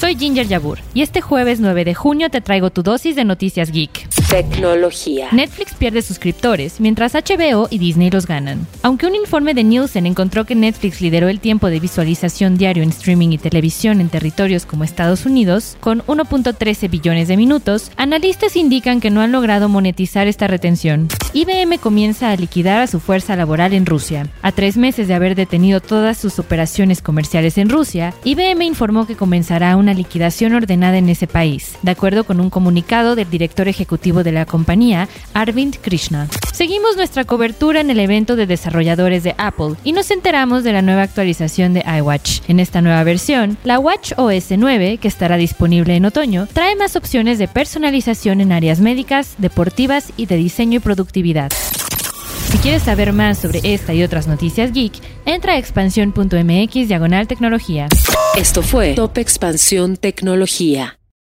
Soy Ginger Yabur y este jueves 9 de junio te traigo tu dosis de noticias geek. Tecnología. Netflix pierde suscriptores, mientras HBO y Disney los ganan. Aunque un informe de Nielsen encontró que Netflix lideró el tiempo de visualización diario en streaming y televisión en territorios como Estados Unidos, con 1.13 billones de minutos, analistas indican que no han logrado monetizar esta retención. IBM comienza a liquidar a su fuerza laboral en Rusia. A tres meses de haber detenido todas sus operaciones comerciales en Rusia, IBM informó que comenzará una liquidación ordenada en ese país, de acuerdo con un comunicado del director ejecutivo de la compañía, Arvind Krishna. Seguimos nuestra cobertura en el evento de desarrolladores de Apple y nos enteramos de la nueva actualización de iWatch. En esta nueva versión, la Watch OS 9, que estará disponible en otoño, trae más opciones de personalización en áreas médicas, deportivas y de diseño y productividad. Si quieres saber más sobre esta y otras noticias geek, entra a expansión.mx diagonal tecnología. Esto fue Top Expansión Tecnología.